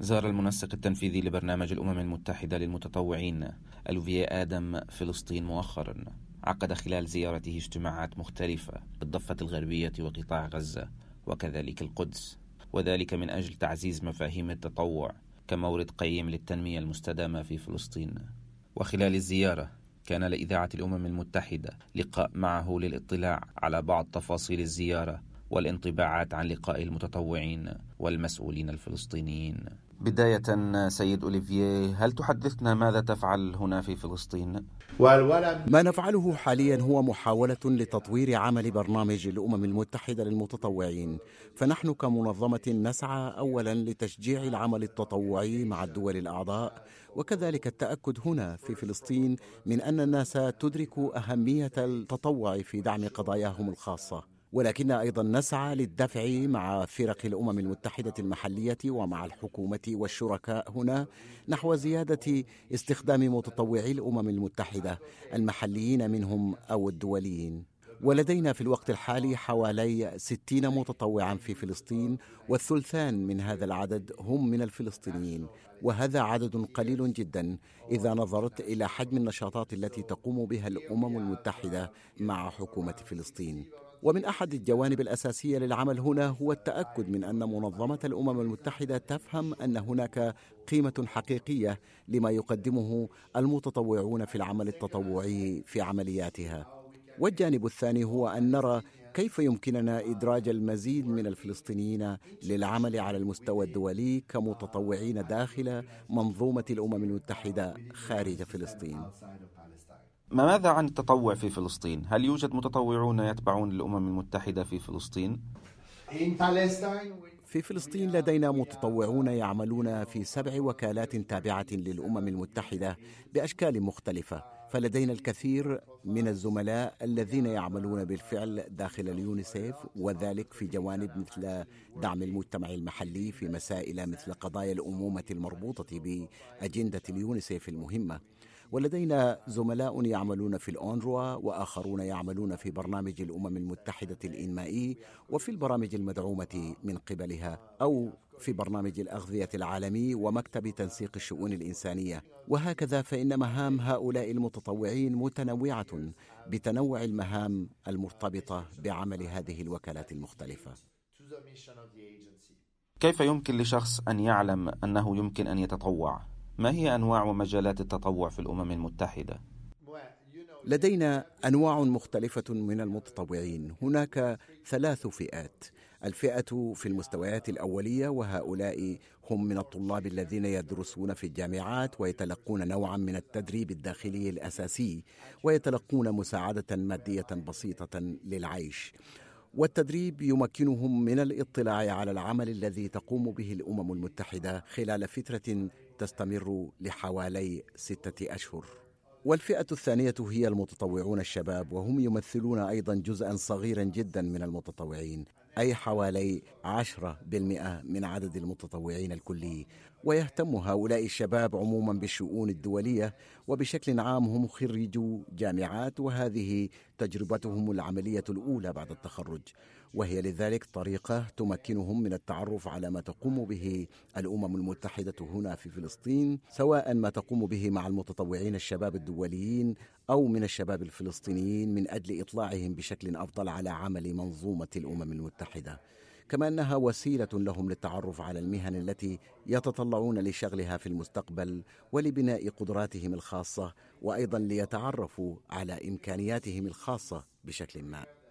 زار المنسق التنفيذي لبرنامج الأمم المتحدة للمتطوعين ألوفي آدم فلسطين مؤخرا. عقد خلال زيارته اجتماعات مختلفة بالضفة الغربية وقطاع غزة وكذلك القدس. وذلك من أجل تعزيز مفاهيم التطوع كمورد قيم للتنمية المستدامة في فلسطين. وخلال الزيارة كان لإذاعة الأمم المتحدة لقاء معه للاطلاع على بعض تفاصيل الزيارة والانطباعات عن لقاء المتطوعين والمسؤولين الفلسطينيين. بداية سيد أوليفييه هل تحدثنا ماذا تفعل هنا في فلسطين؟ ما نفعله حاليا هو محاولة لتطوير عمل برنامج الأمم المتحدة للمتطوعين. فنحن كمنظمة نسعى أولا لتشجيع العمل التطوعي مع الدول الأعضاء وكذلك التأكد هنا في فلسطين من أن الناس تدرك أهمية التطوع في دعم قضاياهم الخاصة. ولكن أيضا نسعى للدفع مع فرق الأمم المتحدة المحلية ومع الحكومة والشركاء هنا نحو زيادة استخدام متطوعي الأمم المتحدة. المحليين منهم أو الدوليين. ولدينا في الوقت الحالي حوالي ستين متطوعا في فلسطين والثلثان من هذا العدد هم من الفلسطينيين. وهذا عدد قليل جدا إذا نظرت إلى حجم النشاطات التي تقوم بها الأمم المتحدة مع حكومة فلسطين. ومن أحد الجوانب الأساسية للعمل هنا هو التأكد من أن منظمة الأمم المتحدة تفهم أن هناك قيمة حقيقية لما يقدمه المتطوعون في العمل التطوعي في عملياتها. والجانب الثاني هو أن نرى كيف يمكننا إدراج المزيد من الفلسطينيين للعمل على المستوى الدولي كمتطوعين داخل منظومة الأمم المتحدة خارج فلسطين. ماذا عن التطوع في فلسطين؟ هل يوجد متطوعون يتبعون الأمم المتحدة في فلسطين؟ في فلسطين لدينا متطوعون يعملون في سبع وكالات تابعة للأمم المتحدة بأشكال مختلفة فلدينا الكثير من الزملاء الذين يعملون بالفعل داخل اليونيسيف وذلك في جوانب مثل دعم المجتمع المحلي في مسائل مثل قضايا الأمومة المربوطة بأجندة اليونيسيف المهمة ولدينا زملاء يعملون في الأونروا وآخرون يعملون في برنامج الأمم المتحدة الإنمائي وفي البرامج المدعومة من قبلها أو في برنامج الأغذية العالمي ومكتب تنسيق الشؤون الإنسانية وهكذا فإن مهام هؤلاء المتطوعين متنوعة بتنوع المهام المرتبطة بعمل هذه الوكالات المختلفة كيف يمكن لشخص أن يعلم أنه يمكن أن يتطوع؟ ما هي أنواع ومجالات التطوع في الأمم المتحدة؟ لدينا أنواع مختلفة من المتطوعين. هناك ثلاث فئات. الفئة في المستويات الأولية وهؤلاء هم من الطلاب الذين يدرسون في الجامعات ويتلقون نوعا من التدريب الداخلي الأساسي ويتلقون مساعدة مادية بسيطة للعيش. والتدريب يمكنهم من الاطلاع على العمل الذي تقوم به الأمم المتحدة خلال فترة تستمر لحوالي ستة أشهر. والفئة الثانية هي المتطوعون الشباب وهم يمثلون أيضا جزءا صغيرا جدا من المتطوعين أي حوالي 10% من عدد المتطوعين الكلي. ويهتم هؤلاء الشباب عموما بالشؤون الدولية وبشكل عام هم خريجو جامعات وهذه تجربتهم العملية الأولى بعد التخرج. وهي لذلك طريقة تمكنهم من التعرف على ما تقوم به الأمم المتحدة هنا في فلسطين سواء ما تقوم به مع المتطوعين الشباب الدوليين أو من الشباب الفلسطينيين من أجل إطلاعهم بشكل أفضل على عمل منظومة الأمم المتحدة. كما أنها وسيلة لهم للتعرف على المهن التي يتطلعون لشغلها في المستقبل ولبناء قدراتهم الخاصة وأيضا ليتعرفوا على إمكانياتهم الخاصة بشكل ما.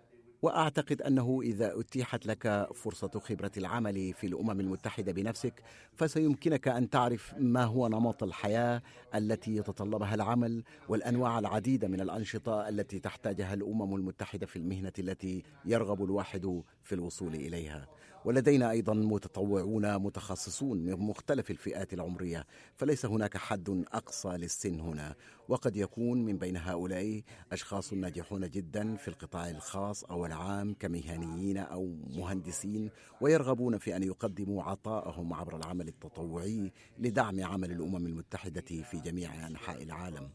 وأعتقد أنه إذا أتيحت لك فرصة خبرة العمل في الأمم المتحدة بنفسك فسيمكنك أن تعرف ما هو نمط الحياة التي يتطلبها العمل والأنواع العديدة من الأنشطة التي تحتاجها الأمم المتحدة في المهنة التي يرغب الواحد في الوصول إليها. ولدينا أيضا متطوعون متخصصون من مختلف الفئات العمرية فليس هناك حد أقصى للسن هنا. وقد يكون من بين هؤلاء أشخاص ناجحون جدا في القطاع الخاص أو العام كمهنيين أو مهندسين ويرغبون في أن يقدموا عطاءهم عبر العمل التطوعي لدعم عمل الأمم المتحدة في جميع أنحاء العالم.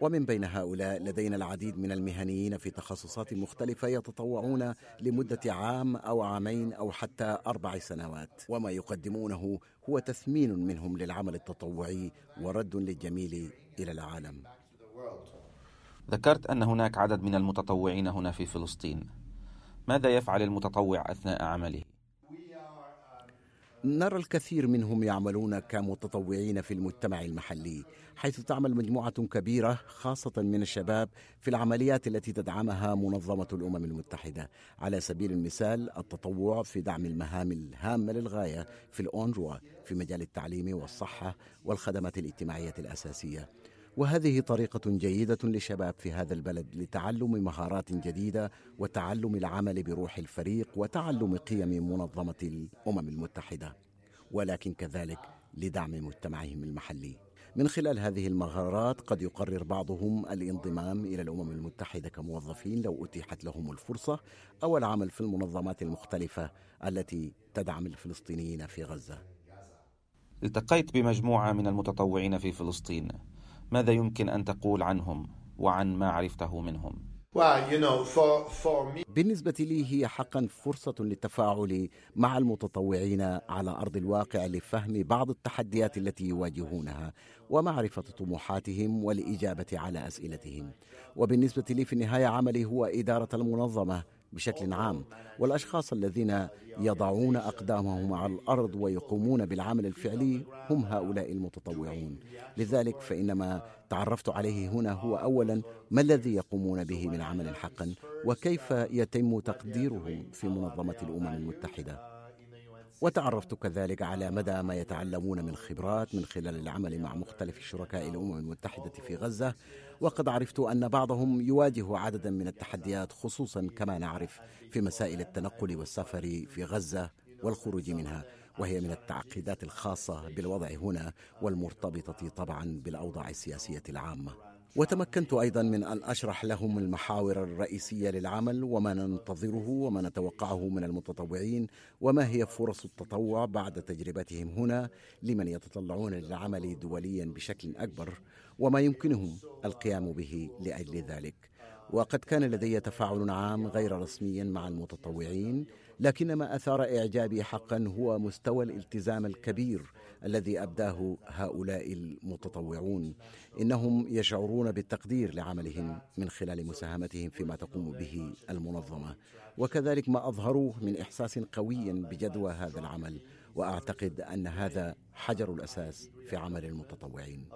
ومن بين هؤلاء لدينا العديد من المهنيين في تخصصات مختلفة يتطوعون لمدة عام أو عامين أو حتى أربع سنوات. وما يقدمونه هو تثمين منهم للعمل التطوعي ورد للجميل إلى العالم. ذكرت أن هناك عدد من المتطوعين هنا في فلسطين. ماذا يفعل المتطوع أثناء عمله؟ نرى الكثير منهم يعملون كمتطوعين في المجتمع المحلي حيث تعمل مجموعة كبيرة خاصة من الشباب في العمليات التي تدعمها منظمة الأمم المتحدة. على سبيل المثال التطوع في دعم المهام الهامة للغاية في الأونروا في مجال التعليم والصحة والخدمات الاجتماعية الأساسية. وهذه طريقة جيدة للشباب في هذا البلد لتعلم مهارات جديدة وتعلم العمل بروح الفريق وتعلم قيم منظمة الأمم المتحدة ولكن كذلك لدعم مجتمعهم المحلي من خلال هذه المهارات قد يقرر بعضهم الانضمام إلى الأمم المتحدة كموظفين لو أتيحت لهم الفرصة أو العمل في المنظمات المختلفة التي تدعم الفلسطينيين في غزة. التقيت بمجموعة من المتطوعين في فلسطين ماذا يمكن أن تقول عنهم وعن ما عرفته منهم؟ بالنسبة لي هي حقا فرصة للتفاعل مع المتطوعين على أرض الواقع لفهم بعض التحديات التي يواجهونها ومعرفة طموحاتهم والإجابة على أسئلتهم وبالنسبة لي في النهاية عملي هو إدارة المنظمة بشكل عام والأشخاص الذين يضعون أقدامهم على الأرض ويقومون بالعمل الفعلي هم هؤلاء المتطوعون. لذلك فإنما تعرفت عليه هنا هو اولا ما الذي يقومون به من عمل حقا وكيف يتم تقديرهم في منظمة الأمم المتحدة. وتعرفت كذلك على مدى ما يتعلمون من خبرات من خلال العمل مع مختلف شركاء الأمم المتحدة في غزة وقد عرفت أن بعضهم يواجه عددا من التحديات خصوصا كما نعرف في مسائل التنقل والسفر في غزة والخروج منها وهي من التعقيدات الخاصة بالوضع هنا والمرتبطة طبعا بالأوضاع السياسية العامة. وتمكنت أيضا من أن أشرح لهم المحاور الرئيسية للعمل وما ننتظره وما نتوقعه من المتطوعين وما هي فرص التطوع بعد تجربتهم هنا لمن يتطلعون للعمل دوليا بشكل أكبر وما يمكنهم القيام به لأجل ذلك. وقد كان لدي تفاعل عام غير رسمي مع المتطوعين لكن ما أثار إعجابي حقا هو مستوى الالتزام الكبير الذي أبداه هؤلاء المتطوعون. إنهم يشعرون بالتقدير لعملهم من خلال مساهمتهم فيما تقوم به المنظمة. وكذلك ما اظهروه من إحساس قوي بجدوى هذا العمل وأعتقد أن هذا حجر الأساس في عمل المتطوعين.